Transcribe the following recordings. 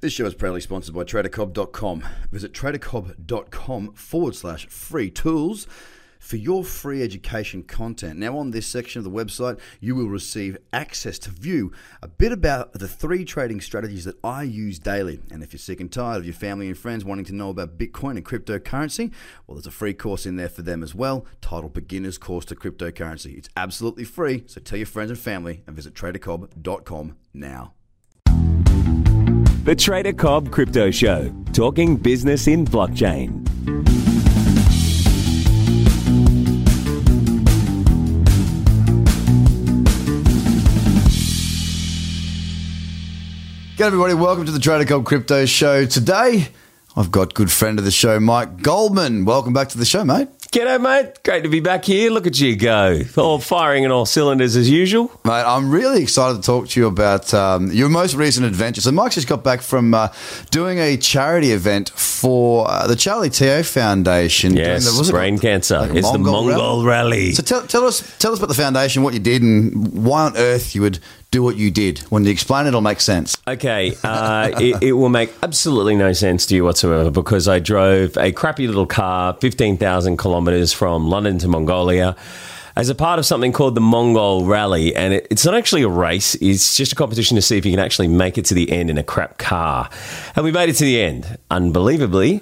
This show is proudly sponsored by TraderCobb.com. Visit TraderCobb.com forward slash free tools for your free education content. Now, on this section of the website, you will receive access to view a bit about the three trading strategies that I use daily. And if you're sick and tired of your family and friends wanting to know about Bitcoin and cryptocurrency, well, there's a free course in there for them as well, titled Beginner's Course to Cryptocurrency. It's absolutely free, so tell your friends and family and visit TraderCobb.com now. The Trader Cobb Crypto Show, talking business in blockchain. G'day everybody, welcome to the Trader Cobb Crypto Show. Today, I've got good friend of the show, Mike Goldman. Welcome back to the show, mate. G'day, mate. Great to be back here. Look at you go. All firing in all cylinders as usual. Mate, I'm really excited to talk to you about um, your most recent adventure. So, Mike's just got back from uh, doing a charity event for uh, the Charlie Teo Foundation. Yes, the- was it brain like- cancer. like it's the Mongol rally. So, tell, tell us tell us about the foundation, what you did, and why on earth you would do what you did. When you explain it, it'll make sense. Okay, uh, it, it will make absolutely no sense to you whatsoever because I drove a crappy little car 15,000 kilometers from London to Mongolia as a part of something called the Mongol Rally. And it, it's not actually a race, it's just a competition to see if you can actually make it to the end in a crap car. And we made it to the end, unbelievably.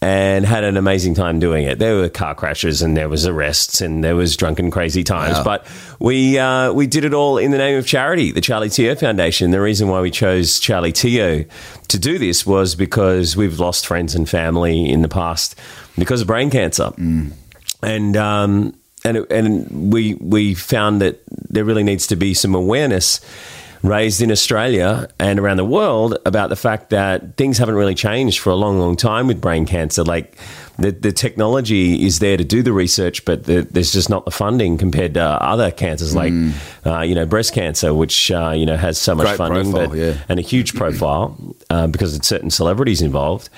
And had an amazing time doing it. There were car crashes and there was arrests and there was drunken crazy times, Wow. but we uh, we did it all in the name of charity, the Charlie Teo Foundation. The reason why we chose Charlie Teo to do this was because we've lost friends and family in the past because of brain cancer, and um, and and we we found that there really needs to be some awareness raised in Australia and around the world about the fact that things haven't really changed for a long, long time with brain cancer. Like the, the technology is there to do the research, but the, there's just not the funding compared to other cancers like, uh, you know, breast cancer, which, uh, you know, has so much Great funding profile, but, yeah. and a huge profile uh, because of certain celebrities involved.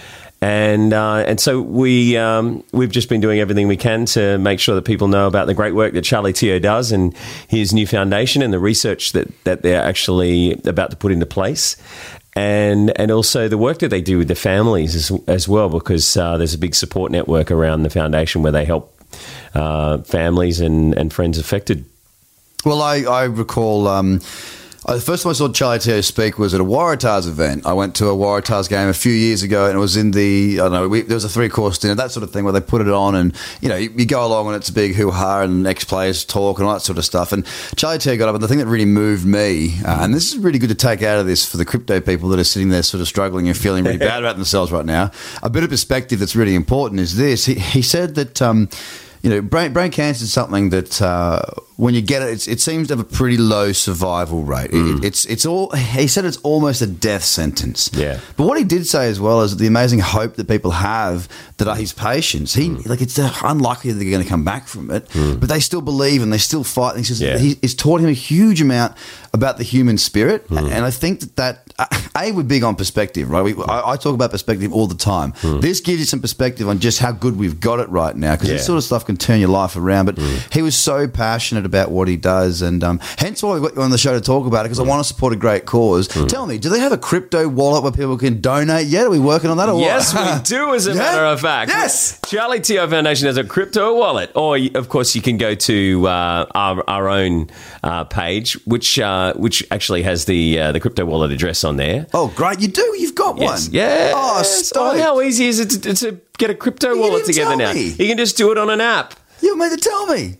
And uh, and so we um, we've just been doing everything we can to make sure that people know about the great work that Charlie Teo does and his new foundation and the research that, that they're actually about to put into place, and and also the work that they do with the families as, as well because uh, there's a big support network around the foundation where they help uh, families and, and friends affected. Well, I, I recall um, uh, the first time I saw Charlie Teo speak was at a Waratahs event. I went to a Waratahs game a few years ago, and it was in the I don't know. We, there was a three course dinner, that sort of thing, where they put it on, and you know you, you go along and it's a big hoo ha, and ex players talk and all that sort of stuff. And Charlie Teo got up, and the thing that really moved me, uh, and this is really good to take out of this for the crypto people that are sitting there sort of struggling and feeling really bad about themselves right now. A bit of perspective that's really important is this. He, he said that. Um, you know, brain, brain cancer is something that uh, when you get it, it's, it seems to have a pretty low survival rate. It, mm. it's it's all he said it's almost a death sentence. Yeah. But what he did say as well is the amazing hope that people have that are his patients. He mm. like it's uh, unlikely that they're going to come back from it, mm. but they still believe and they still fight. And he says Yeah. he, it's taught him a huge amount about the human spirit, and I think that that a we're big on perspective, right? We, I, I talk about perspective all the time. This gives you some perspective on just how good we've got it right now because this sort of stuff can turn your life around. But he was so passionate about what he does, and um, hence why we got you on the show to talk about it because I want to support a great cause. Tell me, do they have a crypto wallet where people can donate yet? Are we working on that? Or what? Yes, we do, as a Yeah? matter of fact. Yes. Charlie Teo Foundation has a crypto wallet. Or, of course, you can go to uh, our, our own uh, page, which uh, which actually has the uh, the crypto wallet address on there. Oh, great! You do. You've got Yes. one. Yeah. Oh, Oh, stoked. how easy is it to, to get a crypto wallet together now? me. You can just do it on an app. You meant to tell me.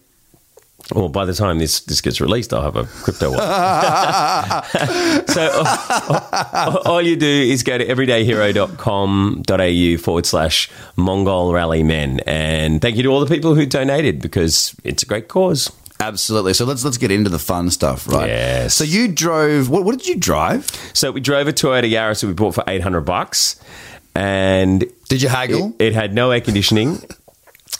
Well, by the time this, this gets released, I'll have a crypto wallet. so all, all you do is go to everydayhero.com.au forward slash Mongol Rally Men. And thank you to all the people who donated because it's a great cause. Absolutely. So let's let's get into the fun stuff, right? Yes. So you drove. What, what did you drive? So we drove a Toyota Yaris that we bought for 800 bucks. And Did you haggle? It, it had no air conditioning.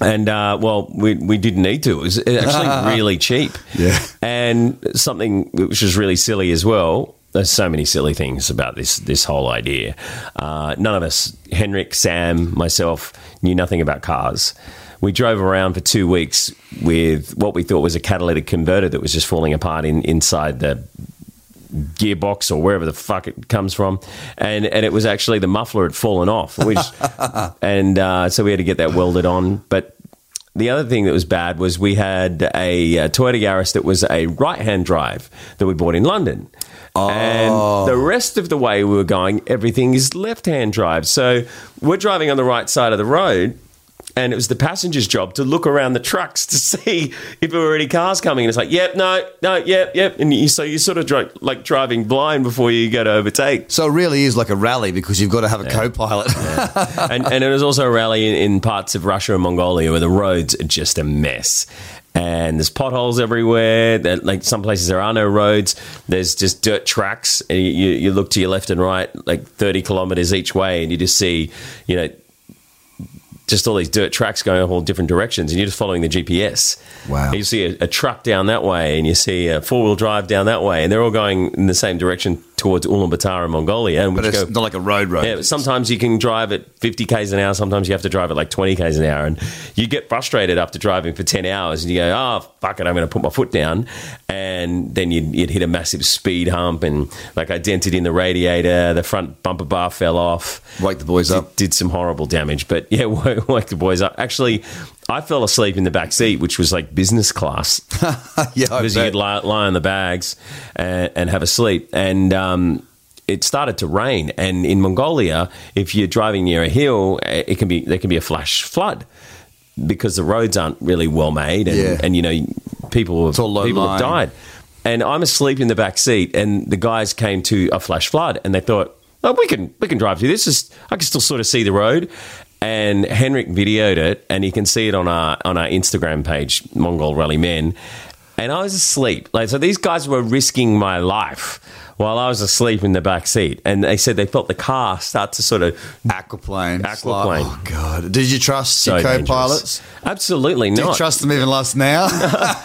And uh, well, we, we didn't need to. It was actually really cheap. Yeah. And something which was really silly as well. There's so many silly things about this this whole idea. Uh, none of us, Henrik, Sam, myself, knew nothing about cars. We drove around for two weeks with what we thought was a catalytic converter that was just falling apart in, inside the gearbox or wherever the fuck it comes from, and and it was actually the muffler had fallen off, which and uh, so we had to get that welded on, but. The other thing that was bad was we had a, uh Toyota Yaris that was a right-hand drive that we bought in London, and the rest of the way we were going, everything is left-hand drive. So we're driving on the right side of the road, and it was the passenger's job to look around the trucks to see if there were any cars coming. And it's like, yep, no, no, yep, yep. And you, so you're sort of dri like driving blind before you go to overtake. So it really is like a rally because you've got to have a co-pilot. and, and it was also a rally in, in parts of Russia and Mongolia where the roads are just a mess. And there's potholes everywhere. There- Like some places, there are no roads. There's just dirt tracks. And you, you you look to your left and right, like 30 kilometers each way, and you just see, you know, just all these dirt tracks going all different directions, and you're just following the GPS. Wow. And you see a, a truck down that way, and you see a four wheel drive down that way, and they're all going in the same direction towards Ulaanbaatar in Mongolia. And but it's go- not like a road road. yeah, sometimes you can drive at 50 k's an hour. Sometimes you have to drive at like 20 k's an hour, and you get frustrated after driving for 10 hours, and you go, "Oh fuck it, I'm going to put my foot down," and then you'd, you'd hit a massive speed hump, and like I dented in the radiator, the front bumper bar fell off. Wake the boys Did, up. did some horrible damage, but yeah, woke the boys up. Actually, I fell asleep in the back seat, which was like business class yeah, because you could lie, lie on the bags and, and have a sleep. And um, it started to rain. And in Mongolia, if you're driving near a hill, eh, it can be there can be a flash flood because the roads aren't really well made, and, Yeah. and you know people have, people have died. And I'm asleep in the back seat, and the guys came to a flash flood, and they thought, "Oh, we can we can drive through this. Is I can still sort of see the road." And Henrik videoed it, and you can see it on our on our Instagram page, Mongol Rally Men. And I was asleep. Like so, these guys were risking my life while I was asleep in the back seat. And they said they felt the car start to sort of aquaplane. Aquaplane. oh god! Did you trust so your co-pilots? Absolutely Do you not. trust them even less now?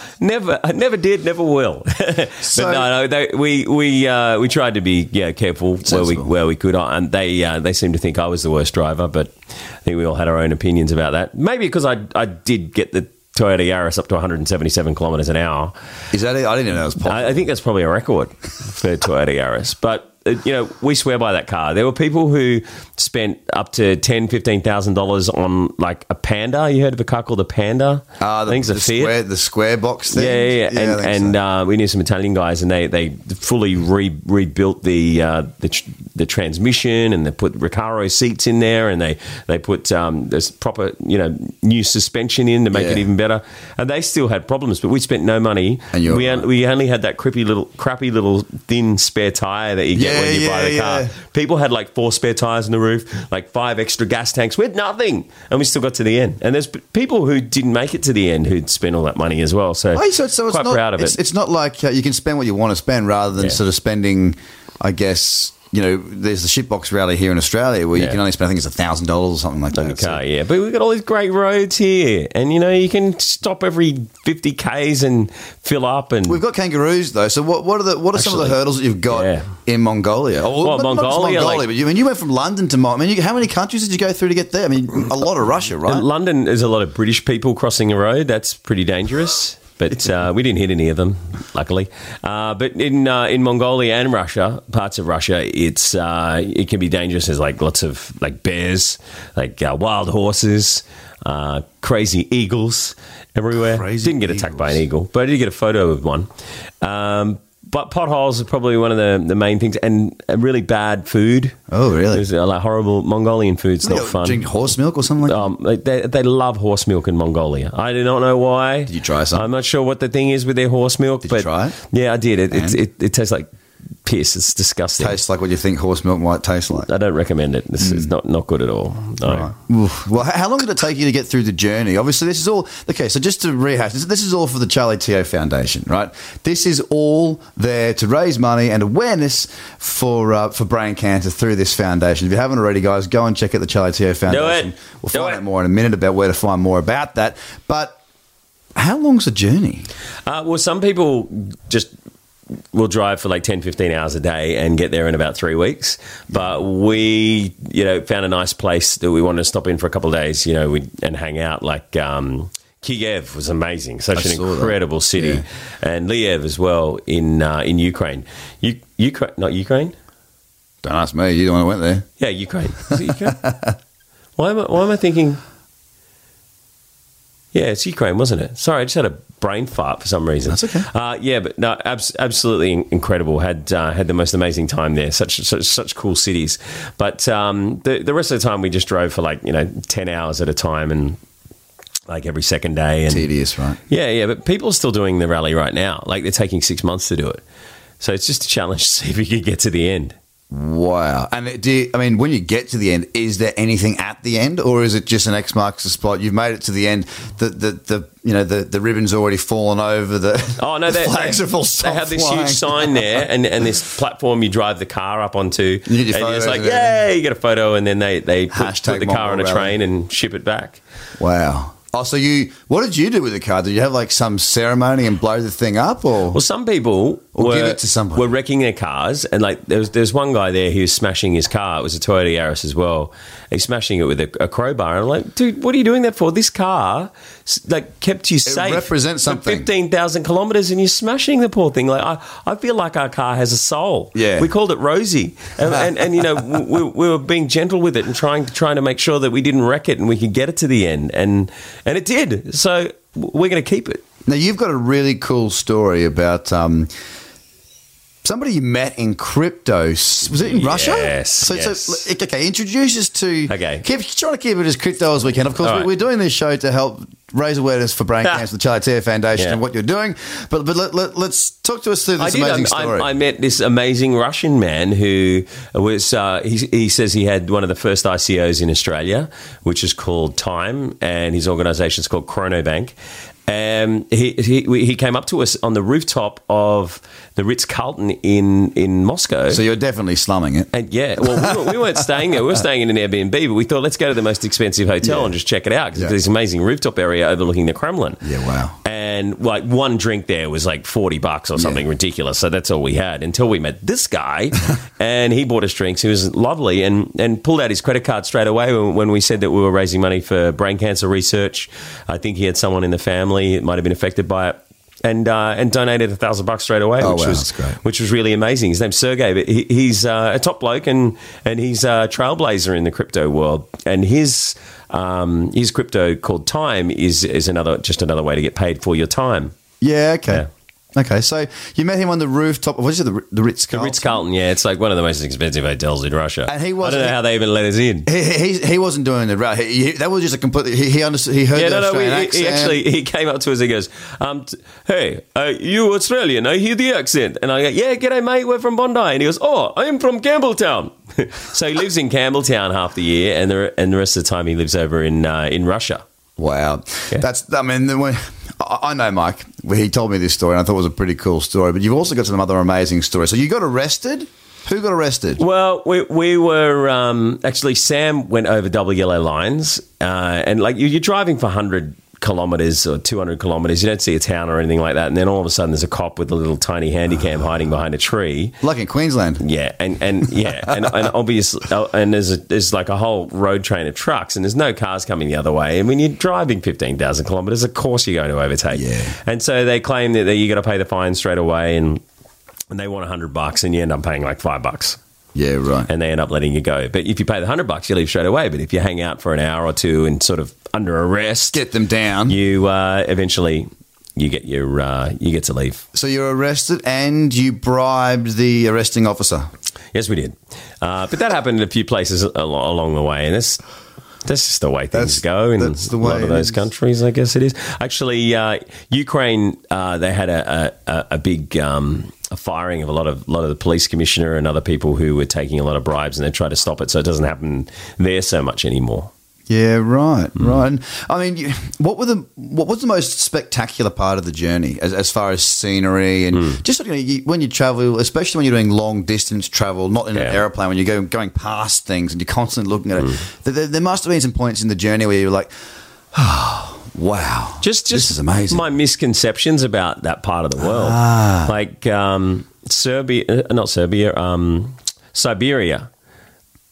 Never, I never did, never will. So- but no, no, they, we we uh, we tried to be yeah careful where we where we could, and they uh, they seemed to think I was the worst driver, but I think we all had our own opinions about that. Maybe because I I did get the Toyota Yaris up to 177 kilometers an hour. Is that it? I didn't even know it was possible. I, I think that's probably a record for Toyota Yaris. But you know, we swear by that car. There were people who spent up to ten, fifteen thousand dollars on like a Panda. You heard of a car called a Panda? Ah, the, I think the Fiat. square, the square box thing. Yeah, yeah, yeah. I and and so. uh, we knew some Italian guys, and they they fully re- rebuilt the uh, the tr- the transmission, and they put Recaro seats in there, and they they put um, this proper you know new suspension in to make it even better. And they still had problems, but we spent no money. And you're we right. on- we only had that crappy little crappy little thin spare tire that you get Yeah, when you buy yeah, the car. yeah. People had like four spare tires in the roof, like five extra gas tanks. We had nothing, and we still got to the end. And there's people who didn't make it to the end who'd spent all that money as well. So, Hey, so, so it's quite not, proud of it's, it. It's not like uh, you can spend what you want to spend rather than Yeah. sort of spending, I guess, you know, there's the shitbox rally here in Australia where you can only spend, I think it's a thousand dollars or something like that. the car, yeah. But we've got all these great roads here, and you know you can stop every fifty k's and fill up. And We've got kangaroos though. So what, what are the what are some of the hurdles that you've got yeah. in Mongolia? Oh, Well, not- not Mongolia, Mongolia, like- but you I mean you went from London to Mon- I mean, you, how many countries did you go through to get there? I mean, a lot of Russia, right? London, there's a lot of British people crossing the road. That's pretty dangerous. But uh, we didn't hit any of them, luckily. Uh, but in uh, in Mongolia and Russia, parts of Russia, it's uh, it can be dangerous. There's like lots of like bears, like uh, wild horses, uh, crazy eagles everywhere. Crazy Didn't get attacked by an eagle, but I did get a photo of one. Um, but potholes are probably one of the, the main things, and really bad food. Oh, really? There's uh, like horrible Mongolian food's not fun. Drink horse milk or something like that. Um, they- they, they love horse milk in Mongolia. I do not know why. Did you try some? I'm not sure what the thing is with their horse milk. Did you but try it? Yeah, I did. It, it, it, it tastes like piss. It's disgusting. Tastes like what you think horse milk might taste like. I don't recommend it. It's, it's not, not good at all. No. Right. Well, how long did it take you to get through the journey? Obviously, this is all okay. So, just to rehash, this, this is all for the Charlie Teo Foundation, right? This is all there to raise money and awareness for uh, for brain cancer through this foundation. If you haven't already, guys, go and check out the Charlie Teo Foundation. Do it. We'll Do find it. out more in a minute about where to find more about that. But how long's the journey? Uh, well, some people just will drive for like 10, 15 hours a day and get there in about three weeks. But we, you know, found a nice place that we wanted to stop in for a couple of days, you know, we, and hang out like um, Kiev was amazing, such I an saw that. incredible city, Yeah. and Lviv as well in uh, in Ukraine. U- Ukraine, not Ukraine. Don't ask me. You the one who went there. Yeah, Ukraine. Is it Ukraine? why am I? Why am I thinking? Yeah, it's Ukraine, wasn't it? Sorry, I just had a brain fart for some reason. That's okay. Uh, yeah, but no, abs- absolutely incredible. Had uh, had the most amazing time there. Such such, such cool cities. But um, the the rest of the time we just drove for like you know ten hours at a time and like every second day and Tedious, right? yeah, yeah, but people are still doing the rally right now. Like they're taking six months to do it. So it's just a challenge to see if we can get to the end. Wow. And it- do you, I mean, when you get to the end, is there anything at the end, or is it just an X marks the spot? You've made it to the end. The the, the you know the, the ribbon's already fallen over. The Oh no, the they, flags they, are full. they have this huge sign there, and, and this platform you drive the car up onto. You get your and it's like, yeah, you get a photo, and then they they put, put the car on a train and ship it back. Wow. Oh, so you? What did you do with the car? Did you have like some ceremony and blow the thing up, or Well, some people Or were, give it to somebody. were wrecking their cars, and like there was there's one guy there who was smashing his car. It was a Toyota Yaris as well. He's smashing it with a, a crowbar, and I'm like, dude, what are you doing that for? This car like kept you safe. represents something. Fifteen thousand kilometers, and you're smashing the poor thing. Like I, I feel like our car has a soul. Yeah. we called it Rosie, and and, and you know we, we were being gentle with it and trying to trying to make sure that we didn't wreck it and we could get it to the end, and and it did. So we're going to keep it. Now you've got a really cool story about um, somebody you met in crypto. Was it in Russia? Yes, So, yes. so okay, introduce us to. Okay. keep trying to keep it as crypto as we can. Of course, right. we're doing this show to help raise awareness for brain Ah. cancer, the Charlie Teo Foundation, Yeah. and what you're doing. But but let, let, us talk to us through this I did. amazing I, story. I, I met this amazing Russian man who was. Uh, he, he says he had one of the first ICOs in Australia, which is called Time, and his organisation is called Chronobank. And he, he he came up to us on the rooftop of the Ritz Carlton in in Moscow. so you're definitely slumming it. And yeah, well, we, were, we weren't staying there. We were staying in an Airbnb, but we thought let's go to the most expensive hotel Yeah. and just check it out because Yeah. there's this amazing rooftop area overlooking the Kremlin. Yeah, wow. And like one drink there was like 40 bucks or something Yeah. ridiculous. So that's all we had until we met this guy and he bought us drinks. He was lovely and, and pulled out his credit card straight away when, when we said that we were raising money for brain cancer research. I think he had someone in the family that might have been affected by it. And uh, and donated a thousand bucks straight away, Oh, which wow, was which was really amazing. His name's Sergey, but he, he's uh, a top bloke and and he's a trailblazer in the crypto world. And his um, his crypto called Time is is another just another way to get paid for your time. Yeah, okay. Yeah. Okay, so you met him on the rooftop. Of what is it? The, the Ritz The Carlton. Ritz Carlton, yeah, it's like one of the most expensive hotels in Russia. And he wasn't- don't know how they even let us in. He, he, he wasn't doing the. He, he, that was just a completely. He, he understood. He heard Yeah, the no, no. We, he, actually he came up to us. He goes, um, t- "Hey, uh, you Australian? I hear the accent." And I go, "Yeah, g'day, mate. We're from Bondi." And he goes, "Oh, I'm from Campbelltown." so he lives in Campbelltown half the year, and the and the rest of the time he lives over in uh, in Russia. Wow, Yeah. that's. I mean, the- I know Mike. He told me this story, and I thought it was a pretty cool story. But you've also got some other amazing stories. So you got arrested. Who got arrested? Well, we, we were um, actually Sam went over double yellow lines, uh, and like you, you're driving for hundred kilometers or 200 kilometers, you don't see a town or anything like that, and then all of a sudden there's a cop with a little tiny handy cam hiding behind a tree. Like in Queensland. Yeah, and and yeah, and, and obviously, uh, and there's a, there's like a whole road train of trucks, and there's no cars coming the other way. And when you're driving fifteen thousand kilometers, of course you're going to overtake. Yeah. And so they claim that, that you got to pay the fine straight away, and and they want hundred bucks, and you end up paying like five bucks Yeah, right. and they end up letting you go. But if you pay the hundred bucks, you leave straight away. But if you hang out for an hour or two and sort of under arrest, Get them down. you uh, eventually you get your uh, you get to leave. So you're arrested, and you bribed the arresting officer. Yes, we did. Uh, but that happened in a few places al- along the way, and that's that's just the way That's- things go in that's the a lot of those is. countries. I guess it is. Actually, uh, Ukraine uh, they had a a, a big. Um, a firing of a lot of lot of the police commissioner and other people who were taking a lot of bribes, and they tried to stop it so it doesn't happen there so much anymore. Yeah, right, Hmm. right. And, I mean, what were the what was the most spectacular part of the journey as, as far as scenery and Hmm. just you know, you, when you travel, especially when you're doing long distance travel, not in an airplane, when you're going going past things and you're constantly looking at it. Hmm. There- There, there must have been some points in the journey where you're like, oh, wow, just just this is amazing. My misconceptions about that part of the world, like um, Serbia, uh, not Serbia, um, Siberia.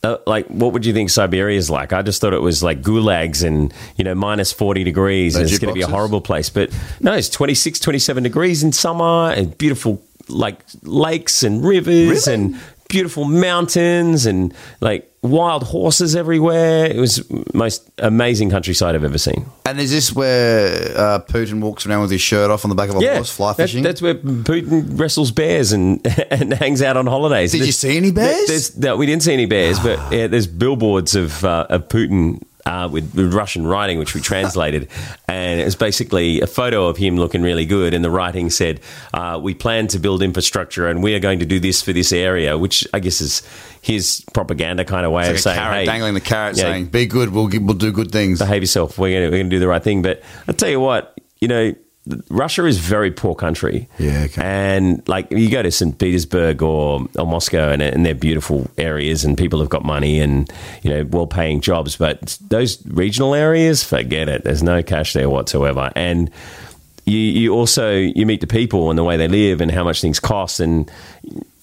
uh, like, what would you think Siberia is like? I just thought it was like gulags and, you know, minus 40 degrees. and it's going to be a horrible place. But no, it's 26, 27 degrees in summer and beautiful, like, lakes and rivers Really? and beautiful mountains and, like, wild horses everywhere. It was most amazing countryside I've ever seen. And is this where uh, Putin walks around with his shirt off on the back of a horse, fly that- fishing? that's where Putin wrestles bears and and hangs out on holidays. Did you see any bears? there's- no, we didn't see any bears, but yeah, there's billboards of uh, of Putin. Uh, with, with Russian writing, which we translated, and it was basically a photo of him looking really good. And the writing said, uh, "We plan to build infrastructure, and we are going to do this for this area," which I guess is his propaganda kind of way It's of saying, carrot "Hey, dangling the carrot, yeah, saying, "Be good, we'll we'll do good things." behave yourself. We're going we're to do the right thing. But I'll tell you what, you know, Russia is a very poor country. Yeah, okay. And like you go to St. Petersburg or, or Moscow and, and they're beautiful areas and people have got money and, you know, well paying jobs. But those regional areas, forget it. There's no cash there whatsoever. And you, you also you meet the people and the way they live and how much things cost and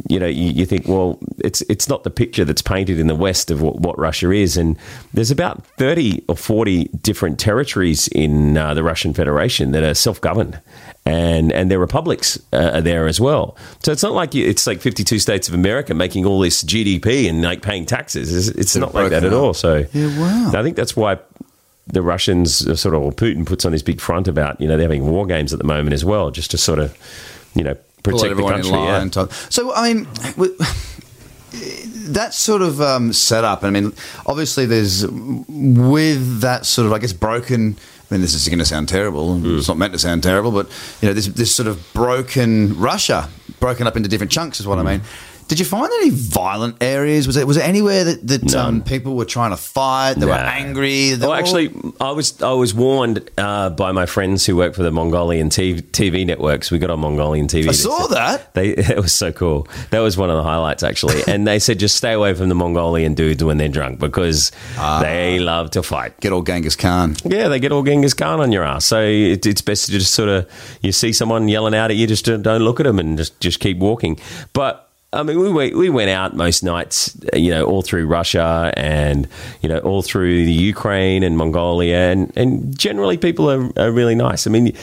you know you, you think well it's it's not the picture that's painted in the west of what, what Russia is. And there's about 30 or 40 different territories in uh, the Russian Federation that are self-governed and and their republics uh, are there as well. So it's not like you, it's like 52 states of America making all this GDP and like paying taxes. It's, it's not like that at all. So Yeah, wow. I think that's why the Russians sort of, or Putin puts on this big front about, you know, they're having war games at the moment as well, just to sort of, you know, protect the country. yeah. So, I mean, w- that sort of um, setup. I mean, obviously, there's with that sort of, I guess, broken. I mean, this is going to sound terrible. Hmm. It's not meant to sound terrible, but you know, this this sort of broken Russia, broken up into different chunks, is what Hmm. I mean. Did you find any violent areas? Was it was it anywhere that, that um, people were trying to fight? They were angry. They Well, were- actually, I was I was warned uh, by my friends who work for the Mongolian TV, TV networks. We got on Mongolian TV. I saw that. They it was so cool. That was one of the highlights actually. and they said just stay away from the Mongolian dudes when they're drunk because Ah. they love to fight. Get all Genghis Khan. Yeah, they get all Genghis Khan on your ass. So it, it's best to just sort of you see someone yelling out at you, just don't don't look at them and just just keep walking. But I mean, we we went out most nights, you know, all through Russia and you know all through the Ukraine and Mongolia, and and generally people are, are really nice. I mean,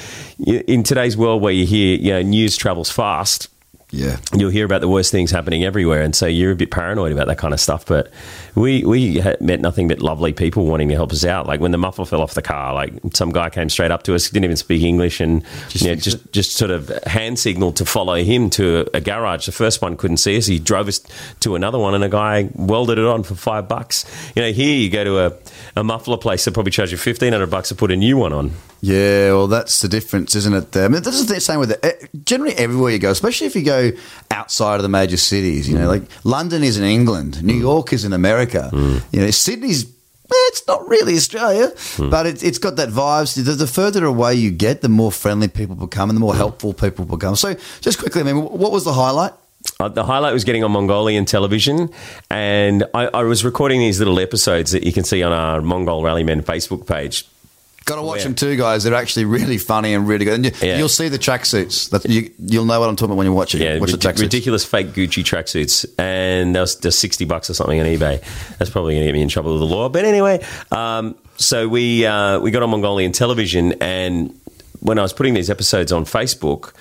in today's world where you hear you know news travels fast Yeah. you'll hear about the worst things happening everywhere, and so you're a bit paranoid about that kind of stuff. But we we met nothing but lovely people wanting to help us out. Like when the muffler fell off the car, like some guy came straight up to us, didn't even speak English, and Just yeah, fix just just sort of hand signaled to follow him to a, a garage. The first one couldn't see us; he drove us to another one, and a guy welded it on for five bucks. You know, here you go to a, a muffler place, they probably charge you fifteen hundred bucks to put a new one on. Yeah, well, that's the difference, isn't it? There, I mean, that's the same with it. Eh, Generally, everywhere you go, especially if you go outside of the major cities, you know, like London is in England, New York is in America. You know, Sydney's. eh, It's not really Australia, but it, it's got that vibes. The, the further away you get, the more friendly people become and the more helpful people become. So, just quickly, I mean, what was the highlight? Uh, the highlight was getting on Mongolian television, and I, I was recording these little episodes that you can see on our Mongol Rallymen Facebook page. Got to watch Yeah. them too, guys. They're actually really funny and really good. And you, Yeah. you'll see the tracksuits. You, you'll know what I'm talking about when you watch it. Yeah, watch the rid- tracksuits. ridiculous fake Gucci tracksuits, and they're, they're sixty bucks or something on eBay. That's probably going to get me in trouble with the law. But anyway, um, so we uh, we got on Mongolian television, and when I was putting these episodes on Facebook,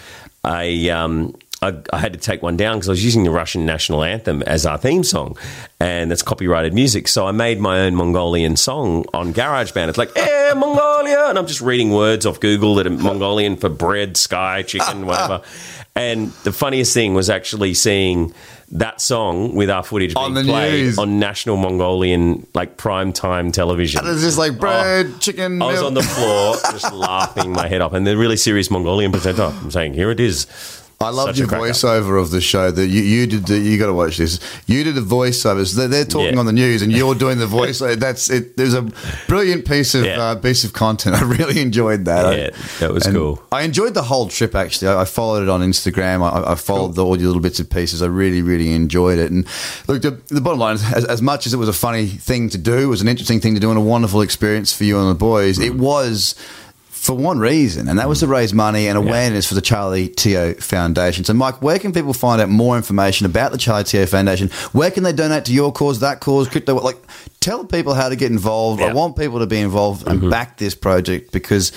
I. Um, I, I had to take one down because I was using the Russian national anthem as our theme song, and that's copyrighted music. So I made my own Mongolian song on GarageBand. It's like, "Eh, Mongolia," and I'm just reading words off Google that are Mongolian for bread, sky, chicken, whatever. And the funniest thing was actually seeing that song with our footage On being the played news. on national Mongolian like prime time television. And it's just like bread, chicken. I was milk. on the floor just laughing my head off, and the really serious Mongolian presenter. I'm saying, here it is. I loved your voiceover of the show. That you, you did. The, you got to watch this. You did the voiceovers. They're, they're talking Yeah. on the news, and you're doing the voice. That's it. There's a brilliant piece of Yeah. uh, piece of content. I really enjoyed that. Yeah, that was And cool. I enjoyed the whole trip. Actually, I, I followed it on Instagram. I, I followed the, all your little bits and pieces. I really, really enjoyed it. And look, the, the bottom line is, as, as much as it was a funny thing to do, it was an interesting thing to do, and a wonderful experience for you and the boys. It was for one reason, and that was mm. to raise money and awareness for the Charlie Teo Foundation. So, Mike, where can people find out more information about the Charlie Teo Foundation? Where can they donate to your cause, that cause, crypto? Like, tell people how to get involved. I want people to be involved and mm-hmm. back this project because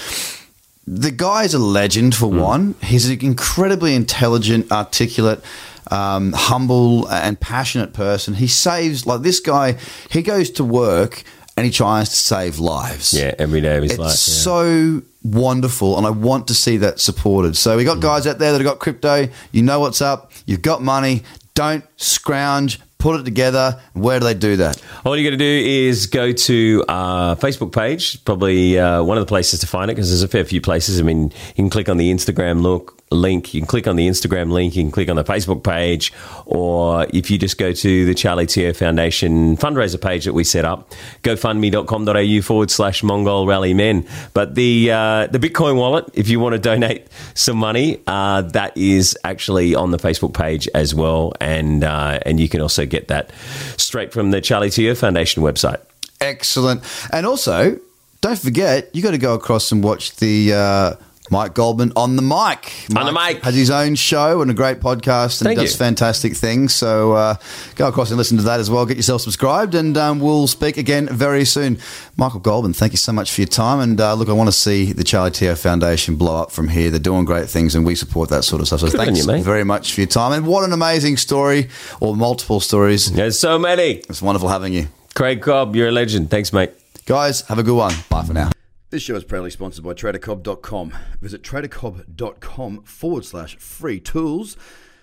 the guy is a legend for mm. one. He's an incredibly intelligent, articulate, um, humble, and passionate person. He saves like this guy. He goes to work and he tries to save lives. Yeah, every day of his It's life. yeah. so wonderful, and I want to see that supported. So we got Mm. guys out there that have got crypto. You know what's up. You've got money. Don't scrounge. Put it together. Where do they do that? All you got to do is go to our Facebook page, probably uh, one of the places to find it because there's a fair few places. I mean, you can click on the Instagram look link, you can click on the Instagram link, you can click on the Facebook page, or if you just go to the Charlie Teo Foundation fundraiser page that we set up, gofundme.com.au forward slash Mongol Rally Men. But the uh, the Bitcoin wallet, if you want to donate some money, uh, that is actually on the Facebook page as well, and uh, and you can also get that straight from the Charlie Teo Foundation website. Excellent. And also, don't forget, you got to go across and watch the uh, Mike Goldman on the mic. On the mic. has his own show and a great podcast and Thank does you. fantastic things. So uh, go across and listen to that as well. Get yourself subscribed, and um, we'll speak again very soon. Michael Goldman, thank you so much for your time. And uh, look, I want to see the Charlie Teo Foundation blow up from here. They're doing great things, and we support that sort of stuff. So Good thanks you, very much for your time. And what an amazing story, or multiple stories. There's so many. It's wonderful having you. Craig Cobb, you're a legend. Thanks, mate. Guys, have a good one. Bye for now. This show is proudly sponsored by TraderCobb.com. Visit TraderCobb.com forward slash free tools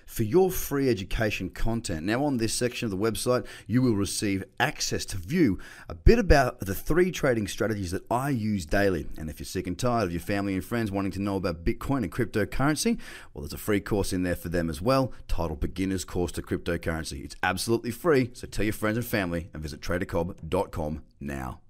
for your free education content. Now, on this section of the website, you will receive access to view a bit about the three trading strategies that I use daily. And if you're sick and tired of your family and friends wanting to know about Bitcoin and cryptocurrency, well, there's a free course in there for them as well, titled Beginner's Course to Cryptocurrency. It's absolutely free, so tell your friends and family and visit TraderCobb.com now.